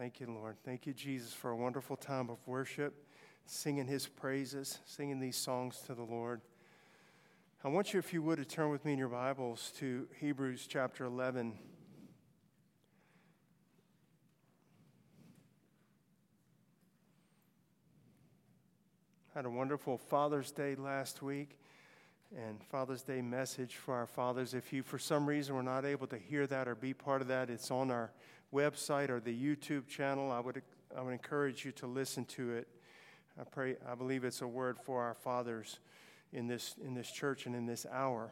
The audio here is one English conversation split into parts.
Thank you, Lord. Thank you, Jesus, for a wonderful time of worship, singing his praises, singing these songs to the Lord. I want you, if you would, to turn with me in your Bibles to Hebrews chapter 11. Had a wonderful Father's Day last week and Father's Day message for our fathers. If you, for some reason, were not able to hear that or be part of that, it's on our website or the YouTube channel. I would, I would encourage you to listen to it. I pray, I believe it's a word for our fathers in this, in this church and in this hour.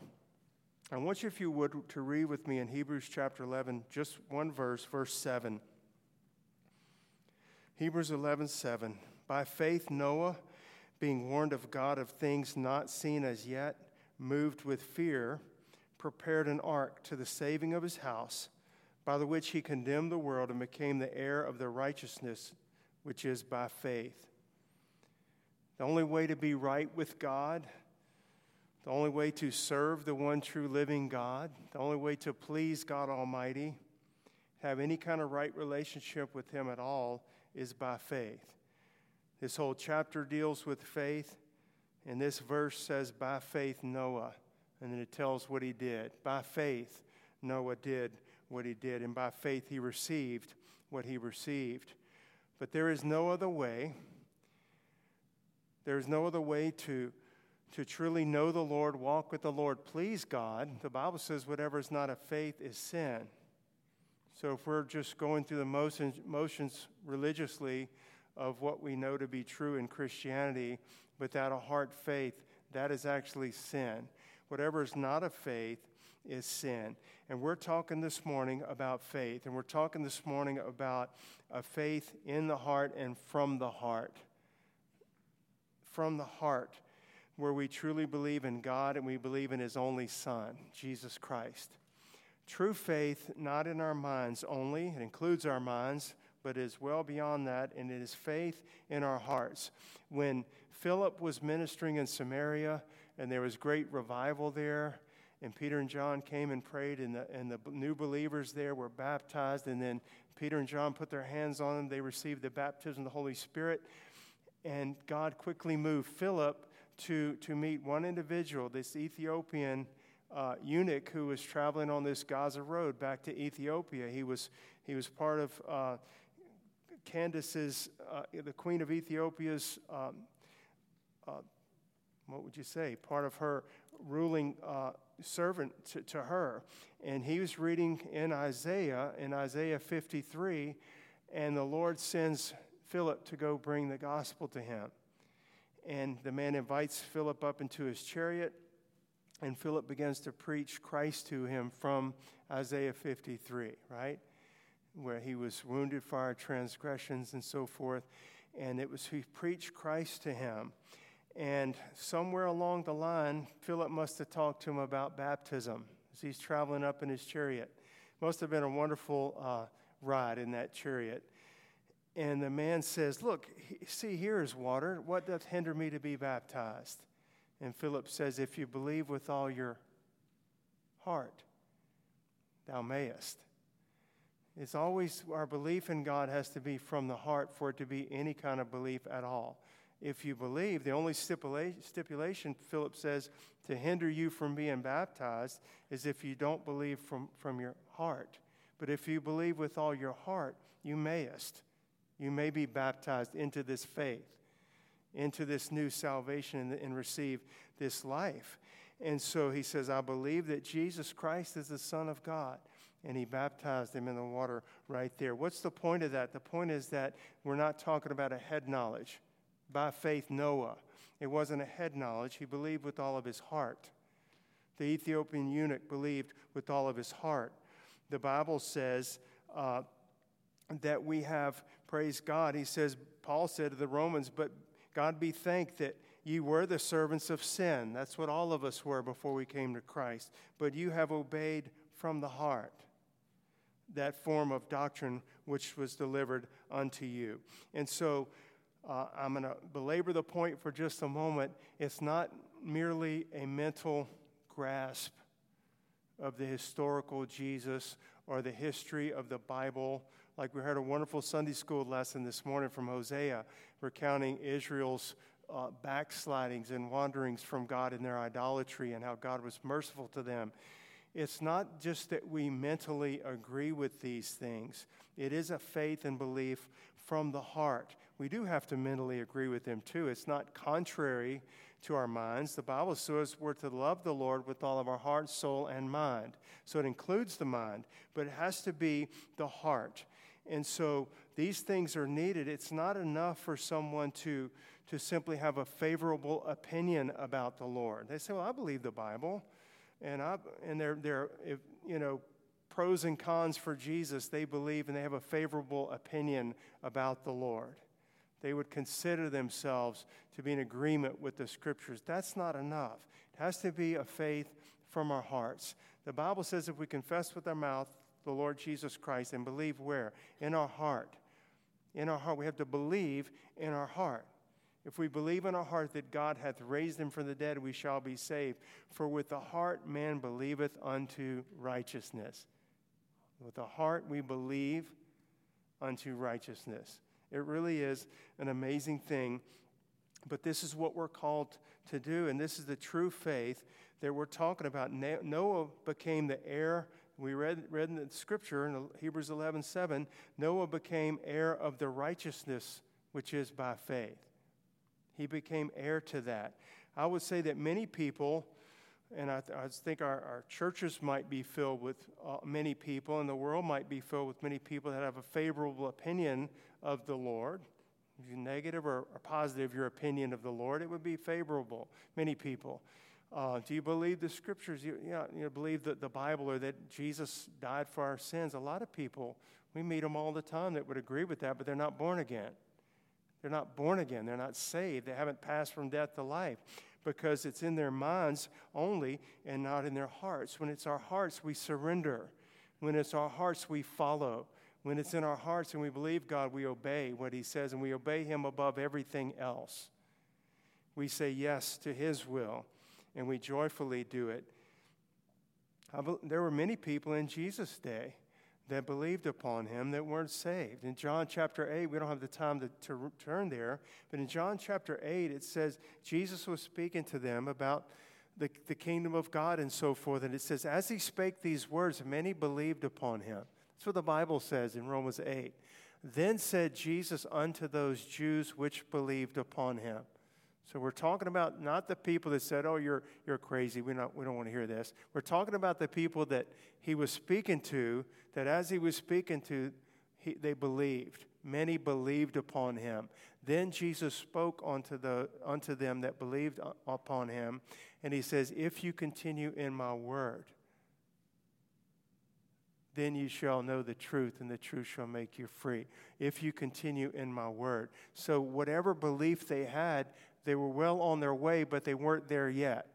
I want you, if you would, to read with me in Hebrews chapter 11, just one verse, verse 7. Hebrews 11, 7. By faith, Noah, being warned of God of things not seen as yet, moved with fear, prepared an ark to the saving of his house, by the which he condemned the world and became the heir of the righteousness which is by faith. The only way to be right with God, the only way to serve the one true living God, the only way to please God Almighty, have any kind of right relationship with Him at all, is by faith. This whole chapter deals with faith, and this verse says, By faith, Noah. And then it tells what he did. By faith, Noah did what he did, and by faith, he received what he received. But there is no other way. There is no other way to to truly know the Lord, walk with the Lord, please God, the Bible says whatever is not of faith is sin. So if we're just going through the motions, motions religiously of what we know to be true in Christianity without a heart faith, that is actually sin. Whatever is not of faith is sin. And we're talking this morning about faith, and we're talking this morning about a faith in the heart and from the heart. From the heart where we truly believe in God and we believe in His only Son, Jesus Christ. True faith, not in our minds only, it includes our minds, but is well beyond that, and it is faith in our hearts. When Philip was ministering in Samaria and there was great revival there, and Peter and John came and prayed, and the, and the new believers there were baptized, and then Peter and John put their hands on them. They received the baptism of the Holy Spirit, and God quickly moved Philip to, to meet one individual, this Ethiopian uh, eunuch who was traveling on this Gaza road back to Ethiopia. He was, he was part of uh, Candace's, uh, the Queen of Ethiopia's, um, uh, what would you say, part of her ruling uh, servant to, to her. And he was reading in Isaiah, in Isaiah 53, and the Lord sends Philip to go bring the gospel to him. And the man invites Philip up into his chariot, and Philip begins to preach Christ to him from Isaiah 53, right? Where he was wounded for our transgressions and so forth. And it was, he preached Christ to him. And somewhere along the line, Philip must have talked to him about baptism as he's traveling up in his chariot. Must have been a wonderful uh, ride in that chariot. And the man says, Look, see, here is water. What doth hinder me to be baptized? And Philip says, If you believe with all your heart, thou mayest. It's always our belief in God has to be from the heart for it to be any kind of belief at all. If you believe, the only stipulation, Philip says, to hinder you from being baptized is if you don't believe from, from your heart. But if you believe with all your heart, you mayest. You may be baptized into this faith, into this new salvation, and, and receive this life. And so he says, I believe that Jesus Christ is the Son of God. And he baptized him in the water right there. What's the point of that? The point is that we're not talking about a head knowledge. By faith, Noah. It wasn't a head knowledge. He believed with all of his heart. The Ethiopian eunuch believed with all of his heart. The Bible says uh, that we have praise God. He says, Paul said to the Romans, but God be thanked that ye were the servants of sin. That's what all of us were before we came to Christ. But you have obeyed from the heart that form of doctrine which was delivered unto you. And so uh, I'm going to belabor the point for just a moment. It's not merely a mental grasp of the historical Jesus or the history of the Bible. Like we heard a wonderful Sunday school lesson this morning from Hosea, recounting Israel's uh, backslidings and wanderings from God in their idolatry and how God was merciful to them. It's not just that we mentally agree with these things, it is a faith and belief from the heart. We do have to mentally agree with them too. It's not contrary to our minds. The Bible says we're to love the Lord with all of our heart, soul, and mind. So it includes the mind, but it has to be the heart. And so these things are needed. It's not enough for someone to, to simply have a favorable opinion about the Lord. They say, Well, I believe the Bible. And, I, and they're, they're if, you know, pros and cons for Jesus. They believe and they have a favorable opinion about the Lord they would consider themselves to be in agreement with the scriptures. That's not enough. It has to be a faith from our hearts. The Bible says if we confess with our mouth the Lord Jesus Christ and believe where? In our heart. In our heart. We have to believe in our heart. If we believe in our heart that God hath raised him from the dead, we shall be saved. For with the heart man believeth unto righteousness. With the heart we believe unto righteousness. It really is an amazing thing. But this is what we're called to do, and this is the true faith that we're talking about. Noah became the heir. We read, read in the scripture in Hebrews 11 7, Noah became heir of the righteousness which is by faith. He became heir to that. I would say that many people, and I, th- I think our, our, churches might be filled with uh, many people, and the world might be filled with many people that have a favorable opinion of the Lord. If you're negative or, or positive, your opinion of the Lord, it would be favorable. Many people. Uh, do you believe the scriptures? You, you, know, you believe that the Bible or that Jesus died for our sins? A lot of people, we meet them all the time that would agree with that, but they're not born again. They're not born again. They're not saved. They haven't passed from death to life because it's in their minds only and not in their hearts. When it's our hearts, we surrender. When it's our hearts, we follow. When it's in our hearts and we believe God, we obey what He says and we obey Him above everything else. We say yes to His will and we joyfully do it. There were many people in Jesus' day that believed upon him that weren't saved. In John chapter 8, we don't have the time to, to turn there, but in John chapter 8, it says Jesus was speaking to them about the, the kingdom of God and so forth. And it says, As he spake these words, many believed upon him. That's what the Bible says in Romans 8. Then said Jesus unto those Jews which believed upon him. So we're talking about not the people that said, "Oh, you're you're crazy. We not we don't want to hear this." We're talking about the people that he was speaking to. That as he was speaking to, he, they believed. Many believed upon him. Then Jesus spoke unto the unto them that believed upon him, and he says, "If you continue in my word." then you shall know the truth, and the truth shall make you free. If you continue in my word. So, whatever belief they had, they were well on their way, but they weren't there yet.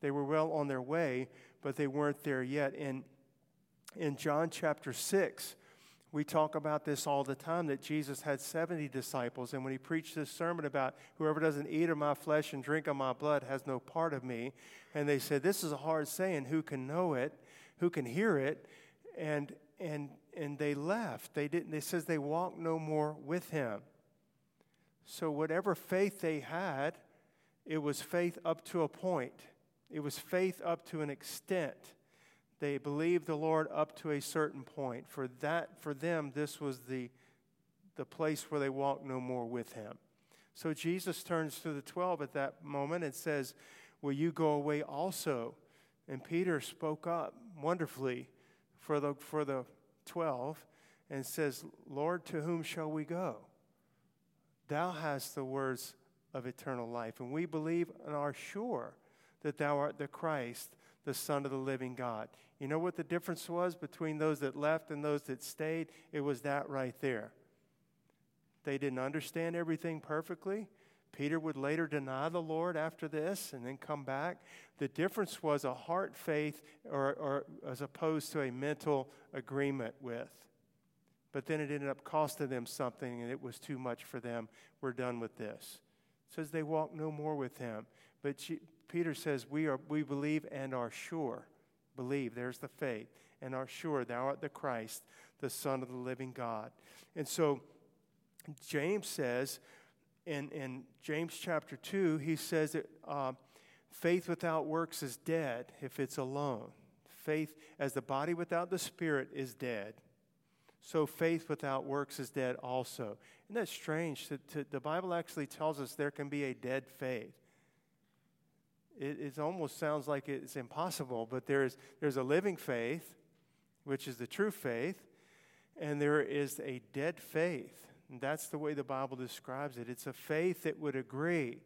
They were well on their way, but they weren't there yet. In, in John chapter 6, we talk about this all the time that Jesus had 70 disciples. And when he preached this sermon about whoever doesn't eat of my flesh and drink of my blood has no part of me, and they said, This is a hard saying. Who can know it? Who can hear it? And, and, and they left. They didn't, it says they walked no more with him. So, whatever faith they had, it was faith up to a point. It was faith up to an extent. They believed the Lord up to a certain point. For that, for them, this was the, the place where they walked no more with him. So Jesus turns to the 12 at that moment and says, Will you go away also? And Peter spoke up wonderfully for the, for the 12 and says, Lord, to whom shall we go? Thou hast the words of eternal life. And we believe and are sure that thou art the Christ, the Son of the living God. You know what the difference was between those that left and those that stayed? It was that right there. They didn't understand everything perfectly. Peter would later deny the Lord after this and then come back. The difference was a heart faith or, or as opposed to a mental agreement with. But then it ended up costing them something, and it was too much for them. We're done with this. It says they walk no more with him. But she, Peter says, we, are, we believe and are sure. Believe, there's the faith. and are sure thou art the Christ, the Son of the living God. And so James says in, in James chapter 2, he says that uh, faith without works is dead if it's alone. Faith, as the body without the spirit, is dead. So faith without works is dead also. Isn't that strange? To, to, the Bible actually tells us there can be a dead faith. It, it almost sounds like it's impossible, but there's, there's a living faith, which is the true faith, and there is a dead faith. And that's the way the Bible describes it. It's a faith that would agree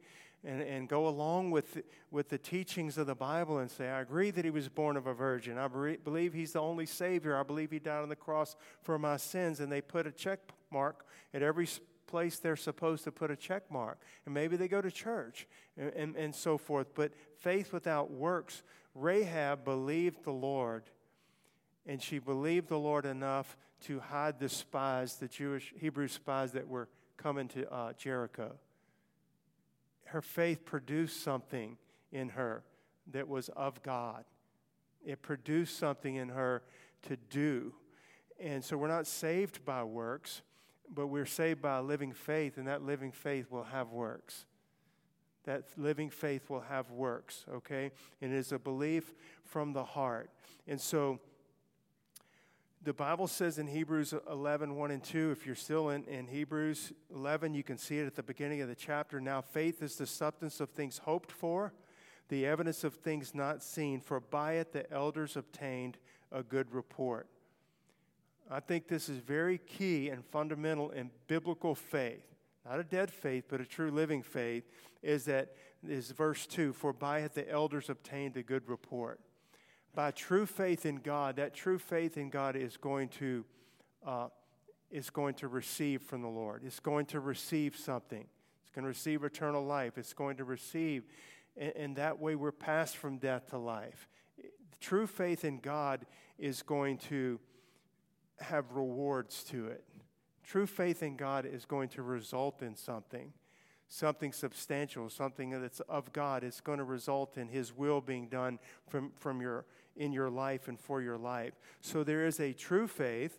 and, and go along with, with the teachings of the Bible and say, I agree that he was born of a virgin. I believe he's the only Savior. I believe he died on the cross for my sins. And they put a check mark at every place they're supposed to put a check mark. And maybe they go to church and, and, and so forth. But faith without works, Rahab believed the Lord. And she believed the Lord enough to hide the spies, the Jewish Hebrew spies that were coming to uh, Jericho. Her faith produced something in her that was of God. It produced something in her to do. And so we're not saved by works, but we're saved by a living faith, and that living faith will have works. That living faith will have works, okay? And it is a belief from the heart. And so the Bible says in Hebrews 11, 1 and 2, if you're still in, in Hebrews 11, you can see it at the beginning of the chapter. Now, faith is the substance of things hoped for, the evidence of things not seen, for by it the elders obtained a good report. I think this is very key and fundamental in biblical faith. Not a dead faith, but a true living faith, is that is verse 2 For by it the elders obtained a good report by true faith in God, that true faith in God is going to uh, is going to receive from the Lord. It's going to receive something. It's going to receive eternal life. It's going to receive, and, and that way we're passed from death to life. True faith in God is going to have rewards to it. True faith in God is going to result in something something substantial, something that's of God. It's going to result in His will being done from, from your, in your life and for your life. So there is a true faith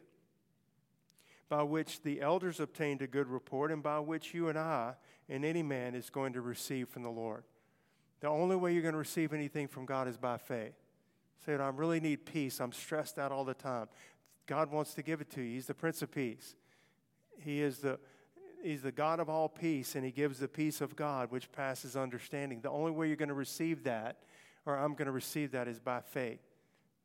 by which the elders obtained a good report and by which you and I and any man is going to receive from the Lord. The only way you're going to receive anything from God is by faith. Say, I really need peace. I'm stressed out all the time. God wants to give it to you. He's the Prince of Peace. He is the He's the God of all peace, and He gives the peace of God, which passes understanding. The only way you're going to receive that, or I'm going to receive that, is by faith.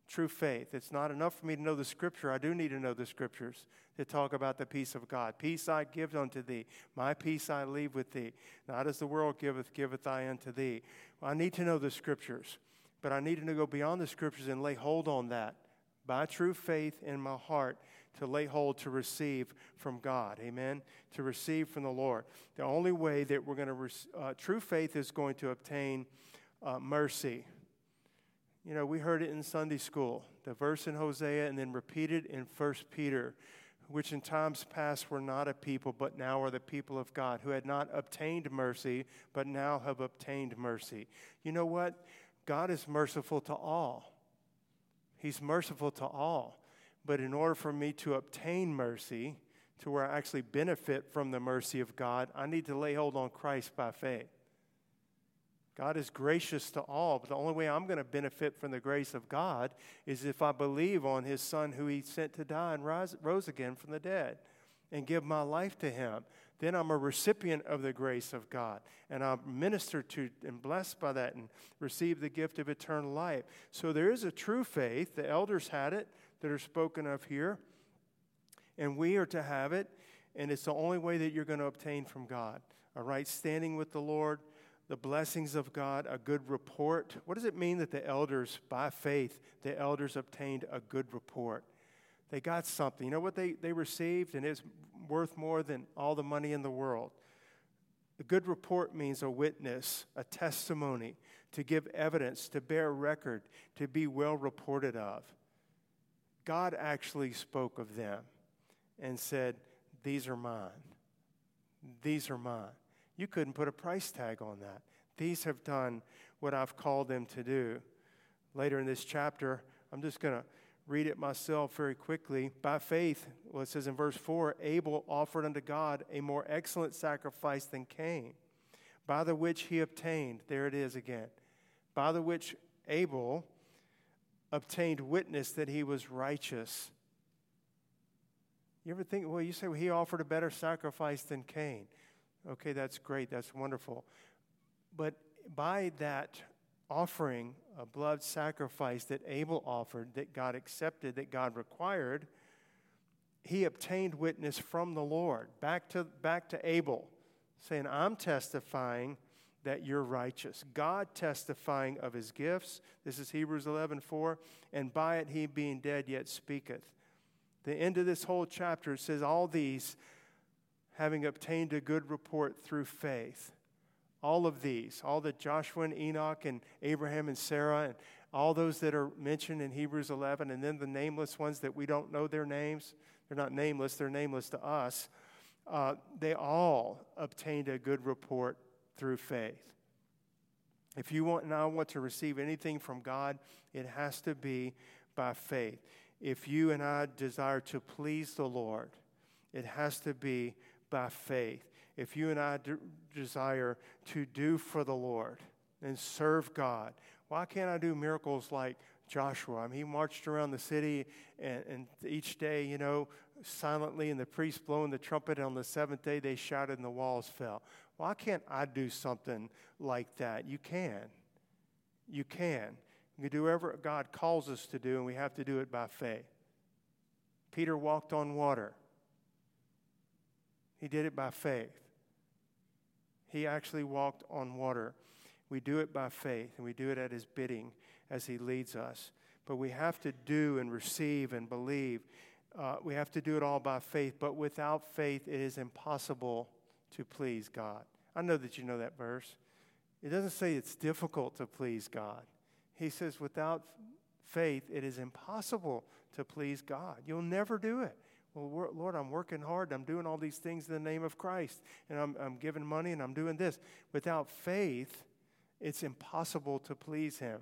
True faith. It's not enough for me to know the scripture. I do need to know the scriptures to talk about the peace of God. Peace I give unto thee. My peace I leave with thee. Not as the world giveth, giveth I unto thee. Well, I need to know the scriptures, but I need to go beyond the scriptures and lay hold on that by true faith in my heart to lay hold to receive from God. Amen? To receive from the Lord. The only way that we're going to, uh, true faith is going to obtain uh, mercy. You know, we heard it in Sunday school, the verse in Hosea, and then repeated in 1 Peter, which in times past were not a people, but now are the people of God, who had not obtained mercy, but now have obtained mercy. You know what? God is merciful to all. He's merciful to all. But in order for me to obtain mercy, to where I actually benefit from the mercy of God, I need to lay hold on Christ by faith. God is gracious to all, but the only way I'm going to benefit from the grace of God is if I believe on His Son who He sent to die and rise, rose again from the dead and give my life to Him. Then I'm a recipient of the grace of God and I'm ministered to and blessed by that and receive the gift of eternal life. So there is a true faith. The elders had it, that are spoken of here. And we are to have it, and it's the only way that you're going to obtain from God. A right standing with the Lord, the blessings of God, a good report. What does it mean that the elders, by faith, the elders obtained a good report? They got something. You know what they, they received? And it's worth more than all the money in the world. A good report means a witness, a testimony, to give evidence, to bear record, to be well reported of. God actually spoke of them and said, These are mine. These are mine. You couldn't put a price tag on that. These have done what I've called them to do. Later in this chapter, I'm just going to read it myself very quickly. By faith, well, it says in verse 4 Abel offered unto God a more excellent sacrifice than Cain, by the which he obtained, there it is again, by the which Abel obtained witness that he was righteous. You ever think, well, you say well, he offered a better sacrifice than Cain. Okay, that's great, that's wonderful. But by that offering a blood sacrifice that Abel offered, that God accepted, that God required, he obtained witness from the Lord back to, back to Abel, saying, I'm testifying that you're righteous. God testifying of his gifts. This is Hebrews 11 4. And by it he being dead yet speaketh. The end of this whole chapter says, All these having obtained a good report through faith all of these, all the Joshua and Enoch and Abraham and Sarah and all those that are mentioned in Hebrews 11, and then the nameless ones that we don't know their names. They're not nameless, they're nameless to us. Uh, they all obtained a good report through faith. If you want now want to receive anything from God, it has to be by faith. If you and I desire to please the Lord, it has to be by faith if you and I de- desire to do for the Lord and serve God, why can't I do miracles like Joshua? I mean, he marched around the city and, and each day, you know, silently, and the priest blowing the trumpet. And on the seventh day, they shouted and the walls fell. Why can't I do something like that? You can. You can. You can do whatever God calls us to do, and we have to do it by faith. Peter walked on water. He did it by faith. He actually walked on water. We do it by faith, and we do it at His bidding as He leads us. But we have to do and receive and believe. Uh, we have to do it all by faith. But without faith, it is impossible to please God. I know that you know that verse. It doesn't say it's difficult to please God. He says, without faith, it is impossible to please God. You'll never do it. Well, Lord, I'm working hard. I'm doing all these things in the name of Christ. And I'm, I'm giving money and I'm doing this. Without faith, it's impossible to please Him.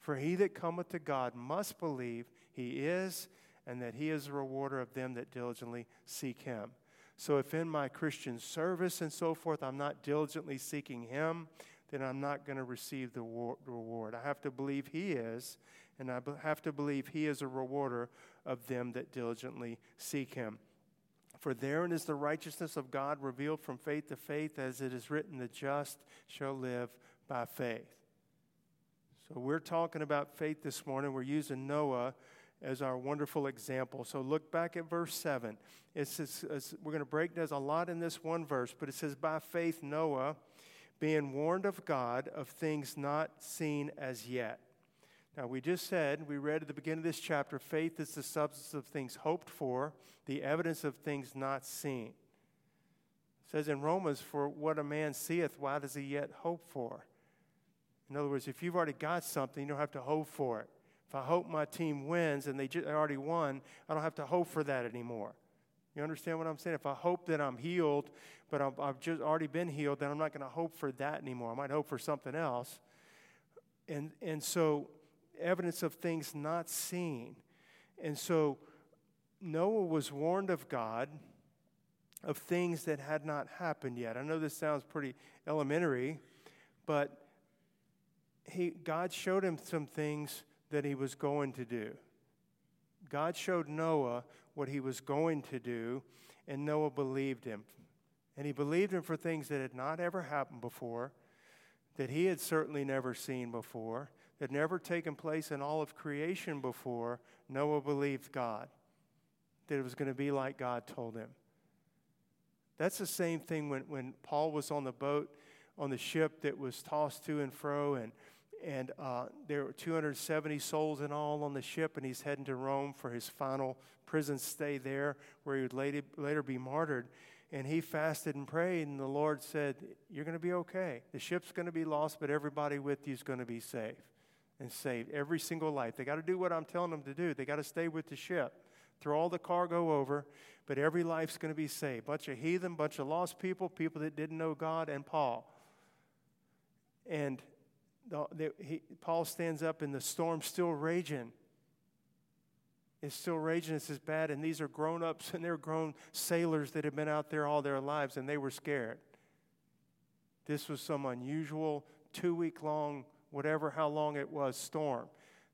For he that cometh to God must believe He is, and that He is a rewarder of them that diligently seek Him. So if in my Christian service and so forth, I'm not diligently seeking Him, then I'm not going to receive the reward. I have to believe He is, and I have to believe He is a rewarder of them that diligently seek him. For therein is the righteousness of God revealed from faith to faith, as it is written, the just shall live by faith. So we're talking about faith this morning. We're using Noah as our wonderful example. So look back at verse 7. It says, we're going to break, there's a lot in this one verse, but it says, By faith, Noah, being warned of God of things not seen as yet. Now, we just said, we read at the beginning of this chapter, faith is the substance of things hoped for, the evidence of things not seen. It says in Romans, for what a man seeth, why does he yet hope for? In other words, if you've already got something, you don't have to hope for it. If I hope my team wins and they they already won, I don't have to hope for that anymore. You understand what I'm saying? If I hope that I'm healed, but i have just already been healed, then I'm not going to hope for that anymore. I might hope for something else. And, and so evidence of things not seen. And so Noah was warned of God of things that had not happened yet. I know this sounds pretty elementary, but he, God showed him some things that he was going to do. God showed Noah what he was going to do, and Noah believed him. And he believed him for things that had not ever happened before, that he had certainly never seen before that never taken place in all of creation before, Noah believed God, that it was going to be like God told him. That's the same thing when, when Paul was on the boat, on the ship that was tossed to and fro, and, and uh, there were 270 souls in all on the ship, and he's heading to Rome for his final prison stay there, where he would later, later be martyred. And he fasted and prayed, and the Lord said, You're going to be okay. The ship's going to be lost, but everybody with you is going to be safe and saved. Every single life. They got to do what I'm telling them to do. They got to stay with the ship. Throw all the cargo over, but every life's going to be saved. Bunch of heathen, bunch of lost people, people that didn't know God, and Paul. And the, the, he, Paul stands up, and the storm's still raging. It's still raging. It's as bad. And these are grown ups and they're grown sailors that have been out there all their lives and they were scared. This was some unusual two week long, whatever, how long it was, storm.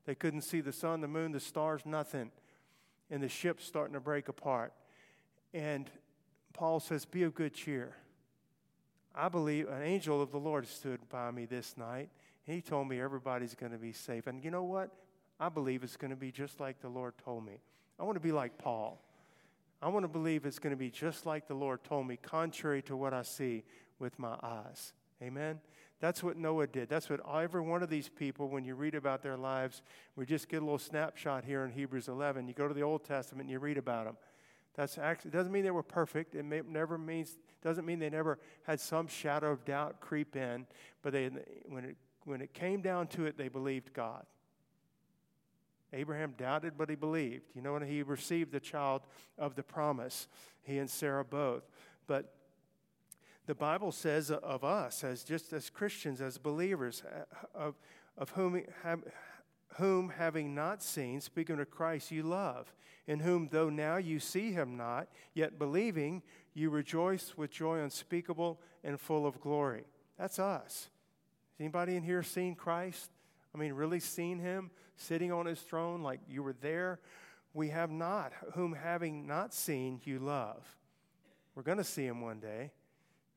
They couldn't see the sun, the moon, the stars, nothing. And the ship's starting to break apart. And Paul says, Be of good cheer. I believe an angel of the Lord stood by me this night. He told me everybody's going to be safe. And you know what? I believe it's going to be just like the Lord told me. I want to be like Paul. I want to believe it's going to be just like the Lord told me, contrary to what I see with my eyes. Amen? That's what Noah did. That's what every one of these people, when you read about their lives, we just get a little snapshot here in Hebrews 11. You go to the Old Testament and you read about them. That's actually doesn't mean they were perfect. It may, never means doesn't mean they never had some shadow of doubt creep in. But they, when it when it came down to it, they believed God. Abraham doubted, but he believed. You know, and he received the child of the promise. He and Sarah both. But the Bible says of us, as just as Christians, as believers, uh, of, of whom, whom having not seen, speaking of Christ, you love, in whom, though now you see him not, yet believing, you rejoice with joy unspeakable and full of glory. That's us. Has anybody in here seen Christ? I mean, really seen him sitting on his throne like you were there? We have not, whom having not seen, you love. We're going to see him one day.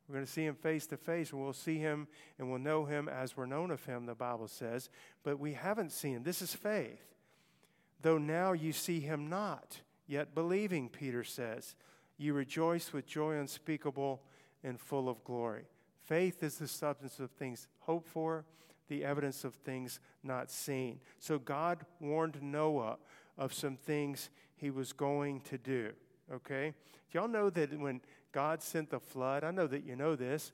We're going to see him face to face, and we'll see him and we'll know him as we're known of him, the Bible says. But we haven't seen him. This is faith. Though now you see him not, yet believing, Peter says, you rejoice with joy unspeakable and full of glory. Faith is the substance of things hoped for, the evidence of things not seen. So God warned Noah of some things he was going to do. Okay? Do y'all know that when God sent the flood, I know that you know this,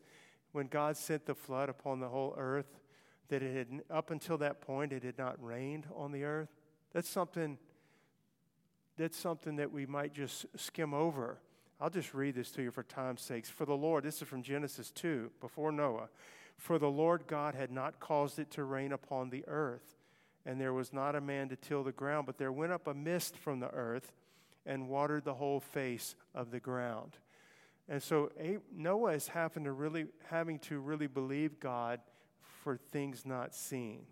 when God sent the flood upon the whole earth, that it had, up until that point, it had not rained on the earth? That's something, that's something that we might just skim over. I'll just read this to you for time's sakes. For the Lord, this is from Genesis 2, before Noah. For the Lord God had not caused it to rain upon the earth, and there was not a man to till the ground, but there went up a mist from the earth and watered the whole face of the ground. And so Noah is having to really having to really believe God for things not seen.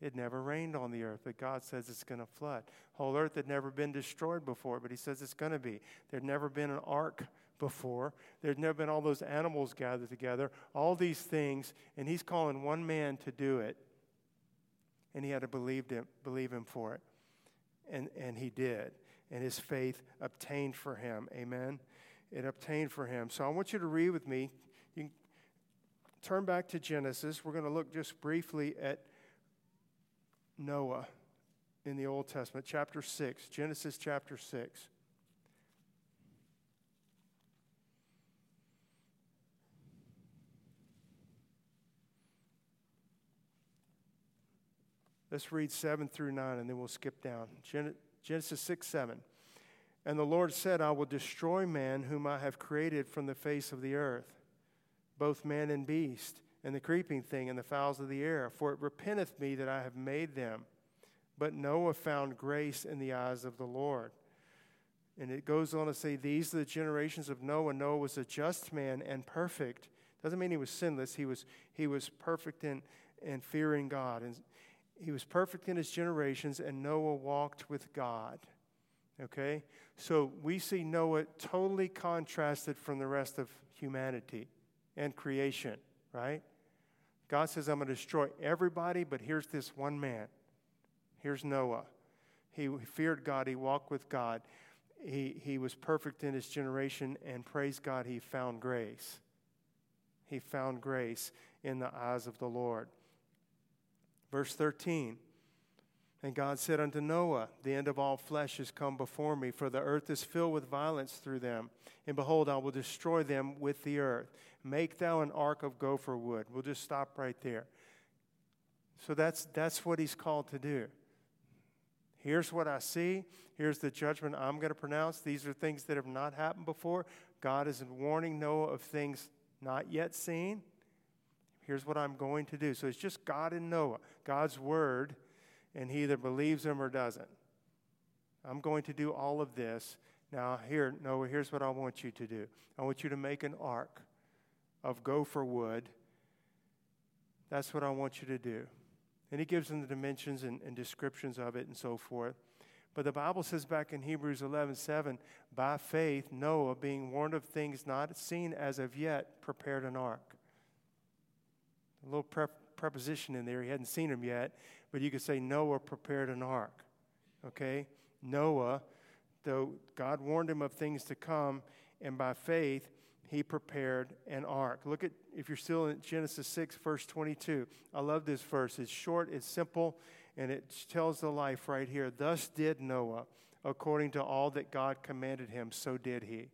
It never rained on the earth, but God says it's going to flood. Whole earth had never been destroyed before, but He says it's going to be. There'd never been an ark before. There'd never been all those animals gathered together, all these things, and He's calling one man to do it. And he had to believe him, believe him for it. And, and he did. And his faith obtained for him. Amen. It obtained for him. So I want you to read with me. You can turn back to Genesis. We're going to look just briefly at Noah in the Old Testament, chapter 6, Genesis chapter 6. Let's read 7 through 9 and then we'll skip down. Genesis 6 7. And the Lord said, I will destroy man whom I have created from the face of the earth, both man and beast and the creeping thing and the fowls of the air, for it repenteth me that I have made them. But Noah found grace in the eyes of the Lord. And it goes on to say, These are the generations of Noah. Noah was a just man and perfect. Doesn't mean he was sinless. He was, he was perfect in, in fearing God. And he was perfect in his generations, and Noah walked with God. Okay? So we see Noah totally contrasted from the rest of humanity and creation, right? God says, I'm going to destroy everybody, but here's this one man. Here's Noah. He feared God, he walked with God. He, he was perfect in his generation, and praise God, he found grace. He found grace in the eyes of the Lord. Verse 13 And God said unto Noah, The end of all flesh is come before me, for the earth is filled with violence through them. And behold, I will destroy them with the earth. Make thou an ark of gopher wood. We'll just stop right there. So that's, that's what he's called to do. Here's what I see. Here's the judgment I'm going to pronounce. These are things that have not happened before. God is warning Noah of things not yet seen. Here's what I'm going to do. So it's just God and Noah, God's word, and he either believes him or doesn't. I'm going to do all of this. Now, here, Noah, here's what I want you to do I want you to make an ark of gopher wood. That's what I want you to do. And he gives them the dimensions and, and descriptions of it and so forth. But the Bible says back in Hebrews 11 7, by faith, Noah, being warned of things not seen as of yet, prepared an ark. A little preposition in there. He hadn't seen them yet, but you could say Noah prepared an ark. Okay? Noah, though God warned him of things to come, and by faith, he prepared an ark. Look at, if you're still in Genesis 6, verse 22. I love this verse. It's short, it's simple, and it tells the life right here. Thus did Noah, according to all that God commanded him, so did he.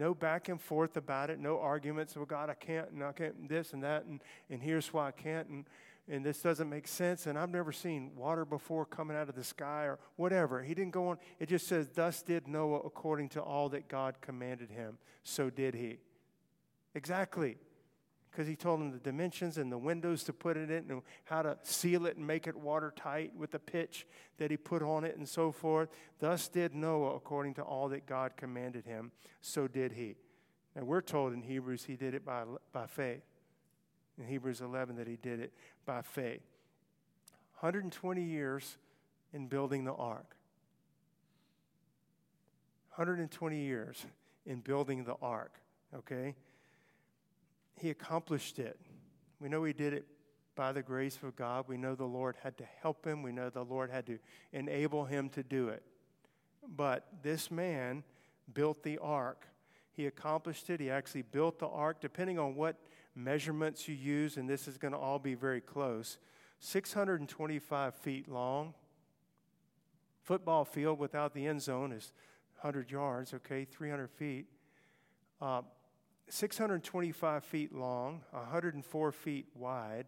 No back and forth about it, no arguments. Well, God, I can't, and I can't, this and that, and, and here's why I can't, and, and this doesn't make sense, and I've never seen water before coming out of the sky or whatever. He didn't go on. It just says, Thus did Noah according to all that God commanded him, so did he. Exactly because he told him the dimensions and the windows to put it in and how to seal it and make it watertight with the pitch that he put on it and so forth. Thus did Noah according to all that God commanded him, so did he. And we're told in Hebrews he did it by, by faith. In Hebrews 11, that he did it by faith. 120 years in building the ark. 120 years in building the ark, okay? He accomplished it. We know he did it by the grace of God. We know the Lord had to help him. We know the Lord had to enable him to do it. But this man built the ark. He accomplished it. He actually built the ark, depending on what measurements you use, and this is going to all be very close 625 feet long. Football field without the end zone is 100 yards, okay, 300 feet. Uh, 625 feet long, 104 feet wide,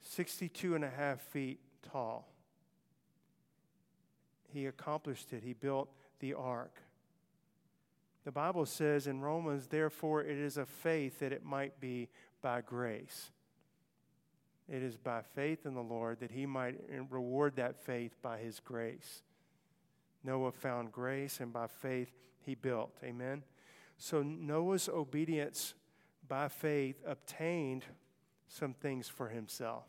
62 and a half feet tall. He accomplished it. He built the ark. The Bible says in Romans, therefore, it is of faith that it might be by grace. It is by faith in the Lord that he might eh, reward that faith by his grace. Noah found grace, and by faith he built. Amen. So Noah's obedience by faith obtained some things for himself.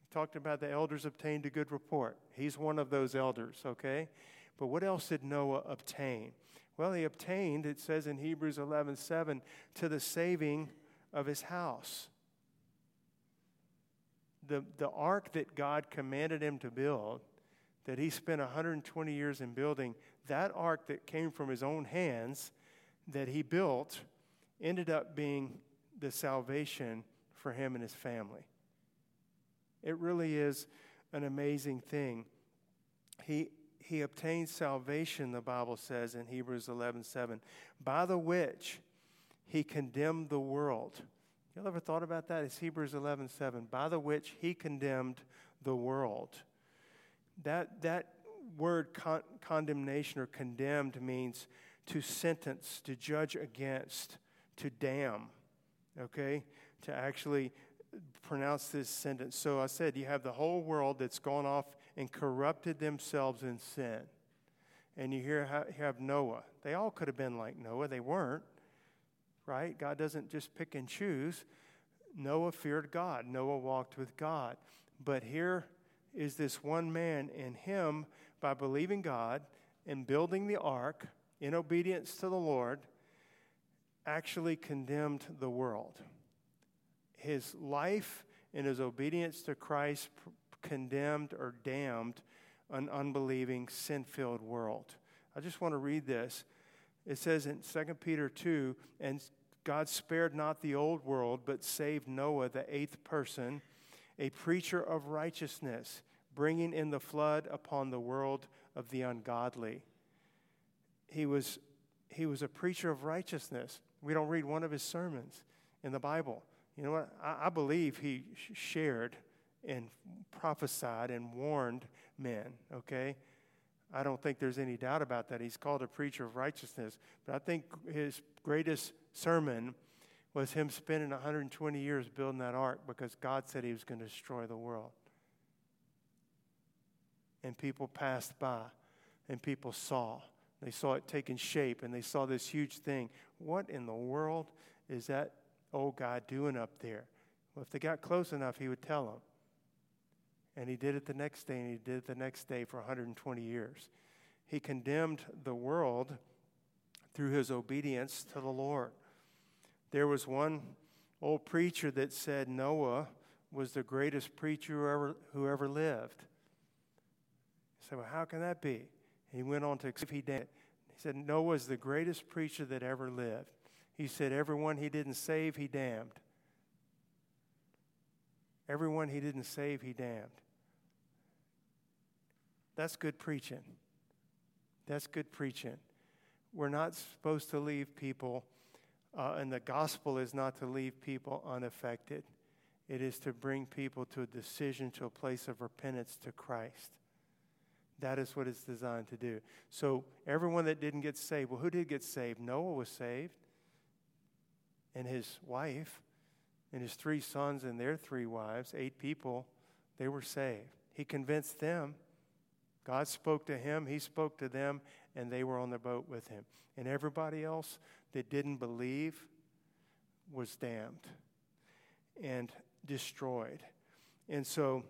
We talked about the elders obtained a good report. He's one of those elders, okay? But what else did Noah obtain? Well, he obtained, it says in Hebrews 11 7, to the saving of his house. The, the ark that God commanded him to build, that he spent 120 years in building, that ark that came from his own hands, that he built ended up being the salvation for him and his family. It really is an amazing thing. He, he obtained salvation, the Bible says in Hebrews 11 7, by the which he condemned the world. You ever thought about that? It's Hebrews 11 7, by the which he condemned the world. That, that word con- condemnation or condemned means to sentence, to judge against, to damn, okay? To actually pronounce this sentence. So I said, you have the whole world that's gone off and corrupted themselves in sin. And you hear you have Noah. They all could have been like Noah, they weren't, right? God doesn't just pick and choose. Noah feared God, Noah walked with God. But here is this one man, and him, by believing God and building the ark, in obedience to the Lord, actually condemned the world. His life and his obedience to Christ condemned or damned an unbelieving, sin filled world. I just want to read this. It says in 2 Peter 2 and God spared not the old world, but saved Noah, the eighth person, a preacher of righteousness, bringing in the flood upon the world of the ungodly he was, he was a preacher of righteousness. We don't read one of his sermons in the Bible. You know what? I, I believe he shared and prophesied and warned men, okay? I don't think there's any doubt about that. He's called a preacher of righteousness. But I think his greatest sermon was him spending 120 years building that ark because God said he was going to destroy the world. and people passed by and people saw. They saw it taking shape and they saw this huge thing. What in the world is that old guy doing up there? Well, if they got close enough, he would tell them. And he did it the next day, and he did it the next day for 120 years. He condemned the world through his obedience to the Lord. There was one old preacher that said Noah was the greatest preacher who ever, who ever lived. I said, Well, how can that be? He went on to if he did. He said, Noah is the greatest preacher that ever lived. He said, Everyone he didn't save, he damned. Everyone he didn't save, he damned. That's good preaching. That's good preaching. We're not supposed to leave people, uh, and the gospel is not to leave people unaffected. It is to bring people to a decision, to a place of repentance to Christ. That is what it's designed to do. So, everyone that didn't get saved, well, who did get saved? Noah was saved, and his wife, and his three sons, and their three wives, eight people, they were saved. He convinced them. God spoke to him, he spoke to them, and they were on the boat with him. And everybody else that didn't believe was damned and destroyed. And so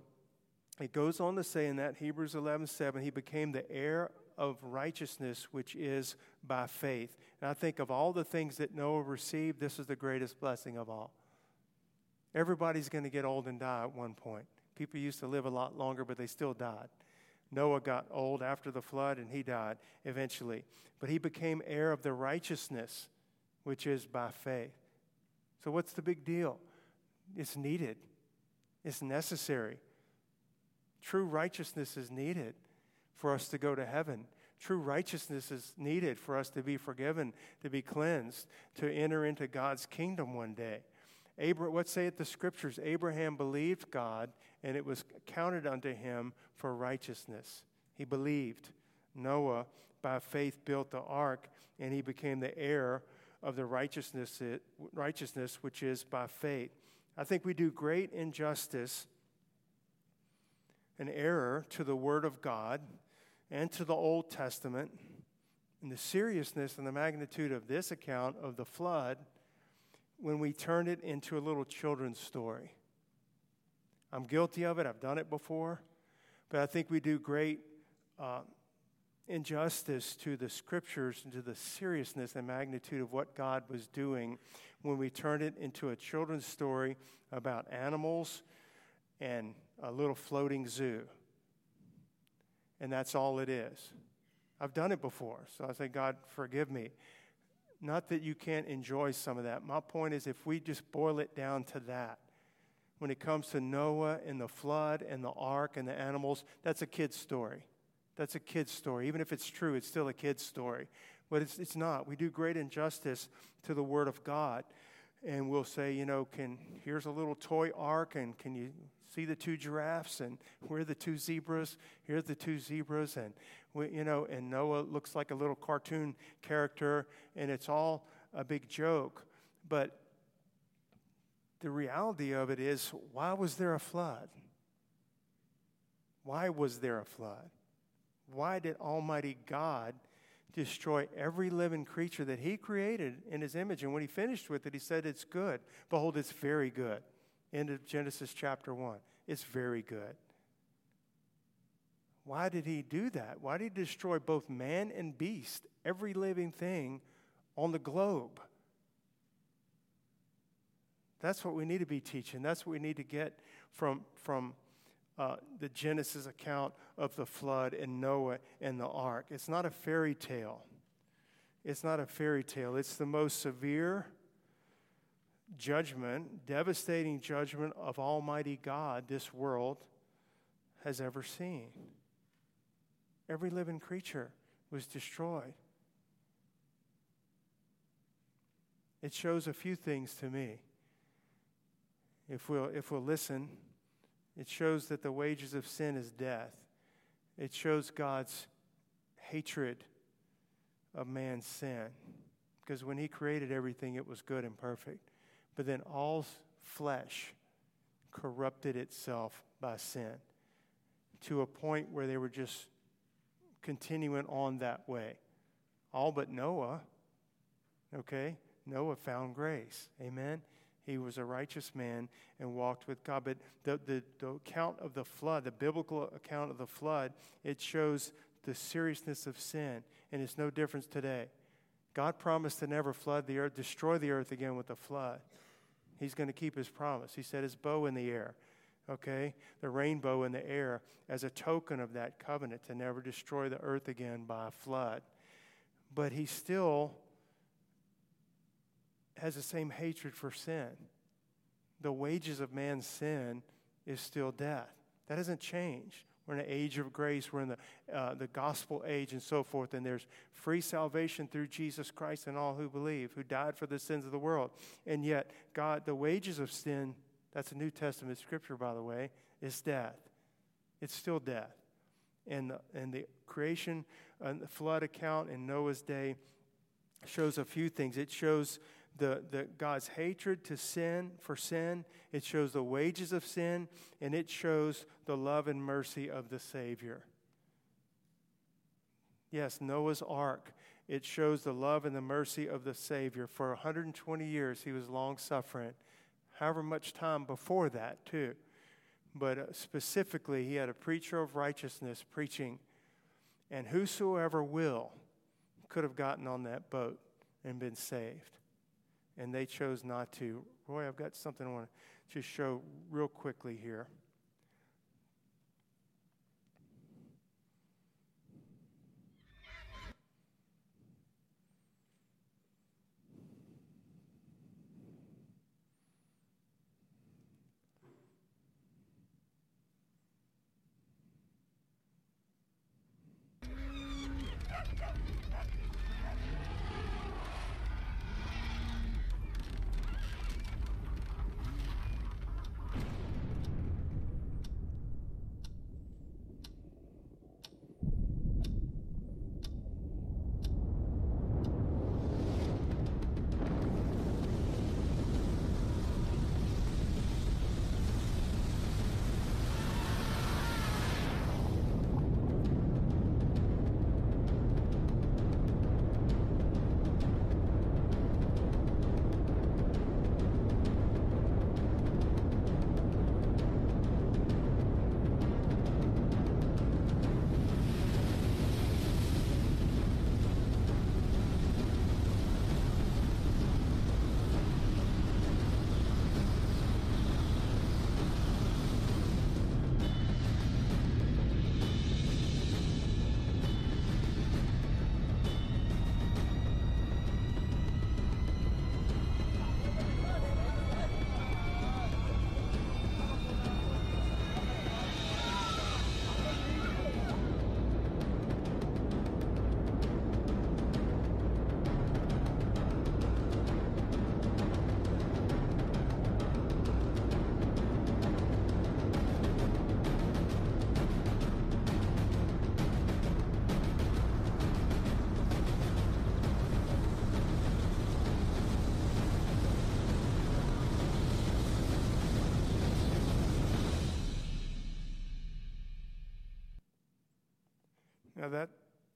it goes on to say in that Hebrews 11 7, he became the heir of righteousness, which is by faith. And I think of all the things that Noah received, this is the greatest blessing of all. Everybody's going to get old and die at one point. People used to live a lot longer, but they still died. Noah got old after the flood and he died eventually. But he became heir of the righteousness, which is by faith. So, what's the big deal? It's needed, it's necessary. True righteousness is needed for us to go to heaven. True righteousness is needed for us to be forgiven, to be cleansed, to enter into God's kingdom one day. What say it the scriptures? Abraham believed God, and it was counted unto him for righteousness. He believed. Noah, by faith, built the ark, and he became the heir of the righteousness, righteousness which is by faith. I think we do great injustice an error to the Word of God and to the Old Testament. And the seriousness and the magnitude of this account of the flood when we turn it into a little children's story. I'm guilty of it, I've done it before, but I think we do great uh, injustice to the scriptures and to the seriousness and magnitude of what God was doing when we turn it into a children's story about animals and a little floating zoo. And that's all it is. I've done it before, so I say, God, forgive me. Not that you can't enjoy some of that. My point is, if we just boil it down to that, when it comes to Noah and the flood and the ark and the animals, that's a kid's story. That's a kid's story. Even if it's true, it's still a kid's story. But it's, it's not. We do great injustice to the Word of God. And we'll say, you know, can here's a little toy ark, and can you see the two giraffes and where are the two zebras? Here's the two zebras and we, you know and noah looks like a little cartoon character and it's all a big joke. But the reality of it is why was there a flood? Why was there a flood? Why did almighty god destroy every living creature that he created in his image? And when he finished with it he said it's good. Behold it's very good End of Genesis chapter 1. It's very good. Why did he do that? Why did he destroy both man and beast, every living thing on the globe? That's what we need to be teaching. That's what we need to get from, from uh, the Genesis account of the flood and Noah and the ark. It's not a fairy tale. It's not a fairy tale. It's the most severe judgment, devastating judgment of Almighty God this world has ever seen. Every living creature was destroyed. It shows a few things to me. If we'll, if we'll listen, it shows that the wages of sin is death. It shows God's hatred of man's sin. Because when He created everything, it was good and perfect. But then all flesh corrupted itself by sin. to a point where they were just continuing on that way. All but Noah, okay? Noah found grace. Amen? He was a righteous man and walked with God. But the, the, the account of the flood, the biblical account of the flood, it shows the seriousness of sin. And it's no difference today. God promised to never flood the earth, destroy the earth again with a flood. He's going to keep his promise. He set his bow in the air, okay? The rainbow in the air as a token of that covenant to never destroy the earth again by a flood. But he still has the same hatred for sin. The wages of man's sin is still death. That hasn't changed. We're in an age of grace. We're in the, uh, the gospel age and so forth. And there's free salvation through Jesus Christ and all who believe, who died for the sins of the world. And yet, God, the wages of sin, that's a New Testament scripture, by the way, is death. It's still death. And the, and the creation and the flood account in Noah's day shows a few things. It shows the, the God's hatred to sin for sin. It shows the wages of sin, and it shows the love and mercy of the Savior. Yes, Noah's ark. It shows the love and the mercy of the Savior. For 120 years, he was long suffering. However much time before that, too. But uh, specifically, he had a preacher of righteousness preaching, and whosoever will could have gotten on that boat and been saved and they chose not to. Roy, I've got something I want to just show real quickly here.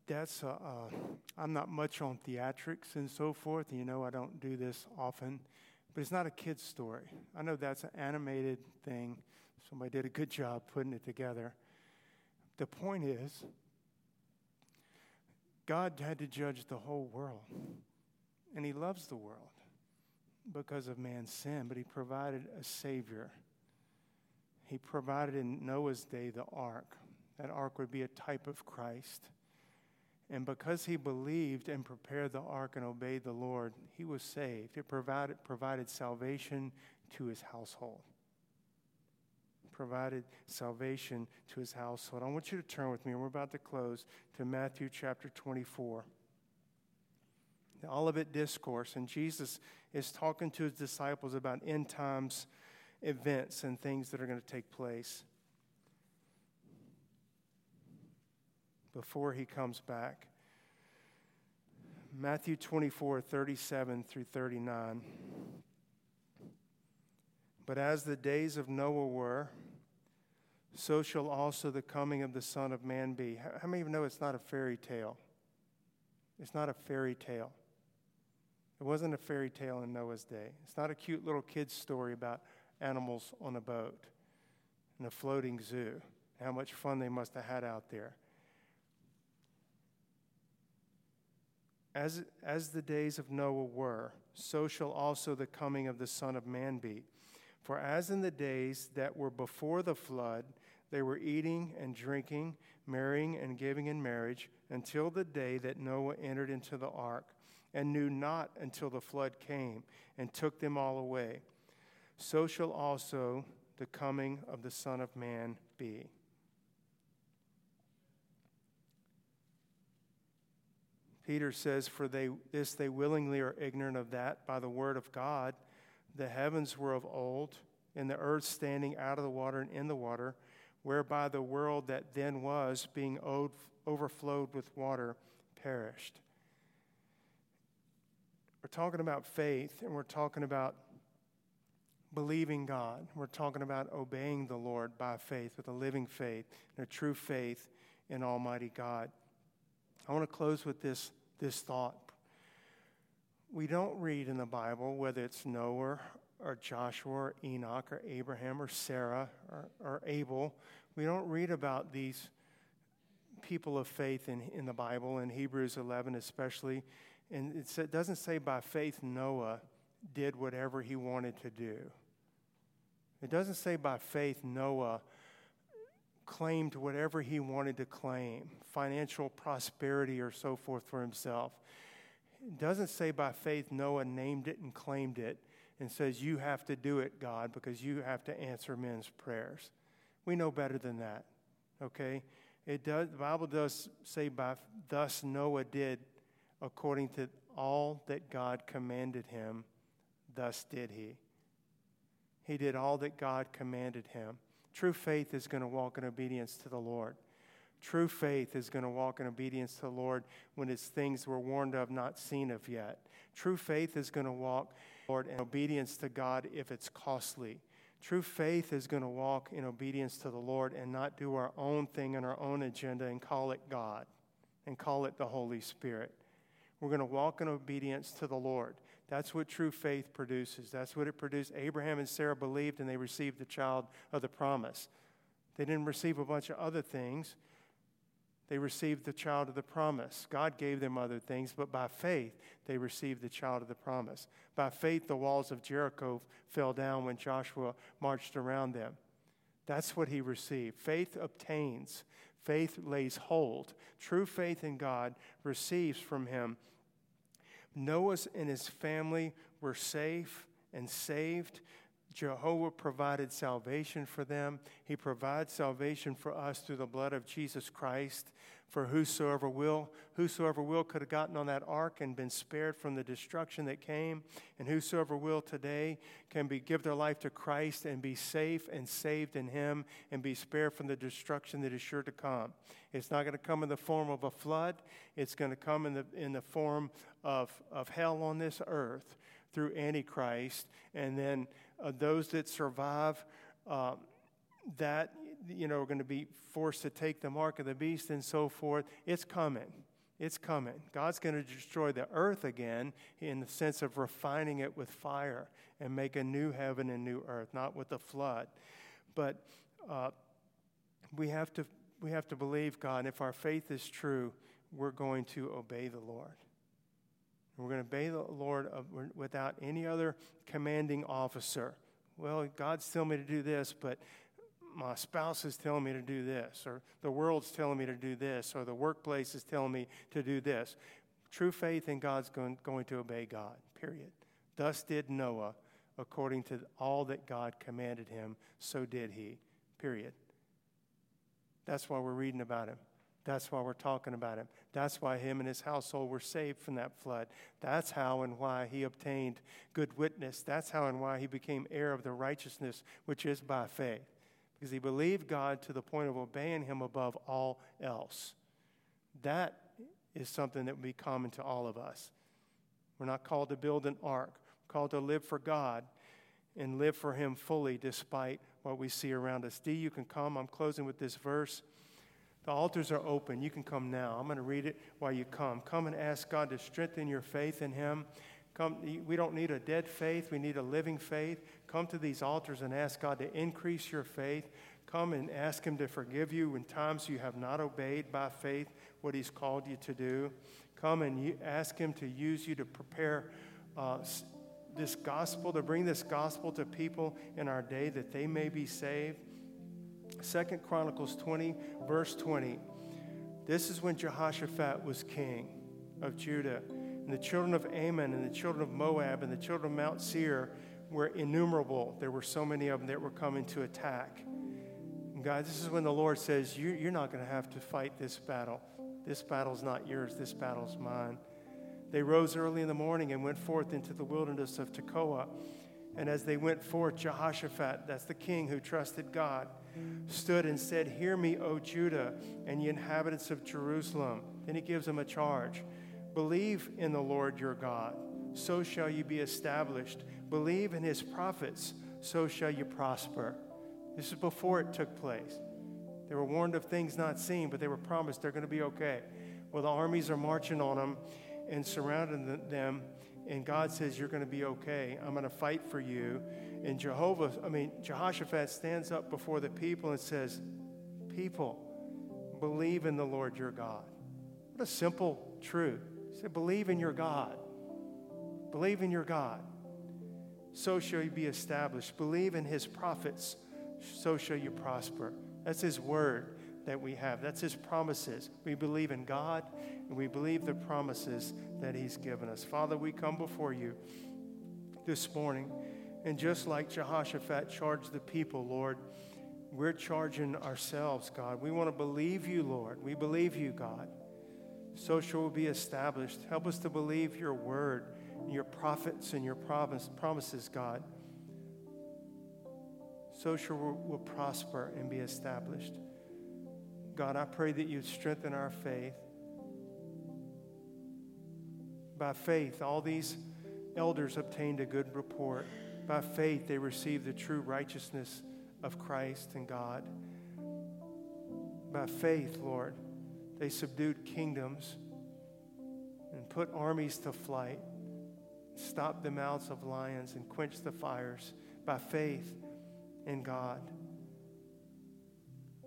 That's uh, uh, I'm not much on theatrics and so forth. You know, I don't do this often, but it's not a kid's story. I know that's an animated thing. Somebody did a good job putting it together. The point is, God had to judge the whole world, and He loves the world because of man's sin, but He provided a Savior. He provided in Noah's day the ark that ark would be a type of Christ. And because he believed and prepared the ark and obeyed the Lord, he was saved. It provided, provided salvation to his household. Provided salvation to his household. I want you to turn with me, and we're about to close, to Matthew chapter 24. The Olivet Discourse, and Jesus is talking to his disciples about end times events and things that are going to take place. Before he comes back. Matthew 24, 37 through 39. But as the days of Noah were, so shall also the coming of the Son of Man be. How many of you know it's not a fairy tale? It's not a fairy tale. It wasn't a fairy tale in Noah's day. It's not a cute little kid's story about animals on a boat in a floating zoo. How much fun they must have had out there. As, as the days of Noah were, so shall also the coming of the Son of Man be. For as in the days that were before the flood, they were eating and drinking, marrying and giving in marriage, until the day that Noah entered into the ark, and knew not until the flood came and took them all away. So shall also the coming of the Son of Man be. Peter says, For they, this they willingly are ignorant of that by the word of God. The heavens were of old, and the earth standing out of the water and in the water, whereby the world that then was, being owed, overflowed with water, perished. We're talking about faith, and we're talking about believing God. We're talking about obeying the Lord by faith, with a living faith and a true faith in Almighty God. I want to close with this, this thought. We don't read in the Bible, whether it's Noah or Joshua or Enoch or Abraham or Sarah or, or Abel, we don't read about these people of faith in, in the Bible, in Hebrews 11 especially. And it doesn't say by faith Noah did whatever he wanted to do. It doesn't say by faith Noah claimed whatever he wanted to claim, financial prosperity or so forth for himself. It doesn't say by faith Noah named it and claimed it and says, You have to do it, God, because you have to answer men's prayers. We know better than that, okay? It does, the Bible does say, by, Thus Noah did according to all that God commanded him, thus did he. He did all that God commanded him. True faith is going to walk in obedience to the Lord. True faith is going to walk in obedience to the Lord when it's things we're warned of, not seen of yet. True faith is going to walk, Lord, in obedience to God if it's costly. True faith is going to walk in obedience to the Lord and not do our own thing and our own agenda and call it God and call it the Holy Spirit. We're going to walk in obedience to the Lord. That's what true faith produces. That's what it produced. Abraham and Sarah believed and they received the child of the promise. They didn't receive a bunch of other things. They received the child of the promise. God gave them other things, but by faith, they received the child of the promise. By faith, the walls of Jericho fell down when Joshua marched around them. That's what he received. Faith obtains, faith lays hold. True faith in God receives from him Noah and his family were safe and saved. Jehovah provided salvation for them. He provides salvation for us through the blood of Jesus Christ. For whosoever will, whosoever will could have gotten on that ark and been spared from the destruction that came, and whosoever will today can be give their life to Christ and be safe and saved in Him and be spared from the destruction that is sure to come. It's not going to come in the form of a flood. It's going to come in the in the form of of hell on this earth through Antichrist, and then uh, those that survive uh, that you know are going to be forced to take the mark of the beast and so forth. It's coming. It's coming. God's going to destroy the earth again in the sense of refining it with fire and make a new heaven and new earth, not with a flood. But uh, we have to we have to believe God. And If our faith is true, we're going to obey the Lord. We're going to obey the Lord without any other commanding officer. Well, God's telling me to do this, but my spouse is telling me to do this, or the world's telling me to do this, or the workplace is telling me to do this. True faith in God's going, going to obey God, period. Thus did Noah, according to all that God commanded him, so did he, period. That's why we're reading about him. That's why we're talking about him. That's why him and his household were saved from that flood. That's how and why he obtained good witness. That's how and why he became heir of the righteousness which is by faith. Because he believed God to the point of obeying him above all else. That is something that would be common to all of us. We're not called to build an ark, we're called to live for God. and live for Him fully despite what we see around us. D, you can come. I'm closing with this verse. The altars are open. You can come now. I'm going to read it while you come. Come and ask God to strengthen your faith in Him. Come, we don't need a dead faith, we need a living faith. Come to these altars and ask God to increase your faith. Come and ask Him to forgive you in times you have not obeyed by faith what He's called you to do. Come and ask Him to use you to prepare uh, this gospel, to bring this gospel to people in our day that they may be saved. Second Chronicles 20, verse 20. This is when Jehoshaphat was king of Judah. And the children of Ammon and the children of Moab and the children of Mount Seir were innumerable. There were so many of them that were coming to attack. And God, this is when the Lord says, You're not going to have to fight this battle. This battle's not yours, this battle's mine. They rose early in the morning and went forth into the wilderness of Tekoa. And as they went forth, Jehoshaphat, that's the king who trusted God, stood and said, Hear me, O Judah, and ye inhabitants of Jerusalem. Then he gives them a charge Believe in the Lord your God, so shall you be established. Believe in his prophets, so shall you prosper. This is before it took place. They were warned of things not seen, but they were promised they're going to be okay. Well, the armies are marching on them and surrounding them, and God says, You're going to be okay. I'm going to fight for you. And Jehovah, I mean, Jehoshaphat stands up before the people and says, People, believe in the Lord your God. What a simple truth. He said, Believe in your God. Believe in your God. So shall you be established. Believe in his prophets. So shall you prosper. That's his word that we have. That's his promises. We believe in God and we believe the promises that he's given us. Father, we come before you this morning. And just like Jehoshaphat charged the people, Lord, we're charging ourselves, God. We want to believe you, Lord. We believe you, God so shall we be established. Help us to believe your word, and your prophets, and your promise, promises, God. So shall we will prosper and be established. God, I pray that you'd strengthen our faith. By faith, all these elders obtained a good report. By faith, they received the true righteousness of Christ and God. By faith, Lord, they subdued kingdoms and put armies to flight, stopped the mouths of lions, and quenched the fires by faith in God.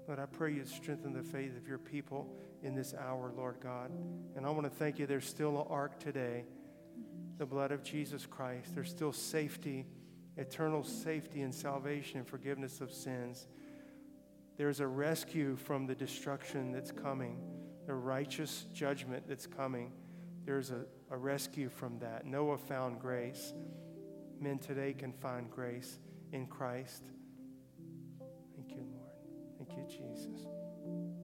Lord, I pray you strengthen the faith of your people in this hour, Lord God. And I want to thank you. There's still an ark today, the blood of Jesus Christ. There's still safety, eternal safety and salvation and forgiveness of sins. There's a rescue from the destruction that's coming the righteous judgment that's coming, there's a, a rescue from that. Noah found grace. Men today can find grace in Christ. Thank you, Lord. Thank you, Jesus.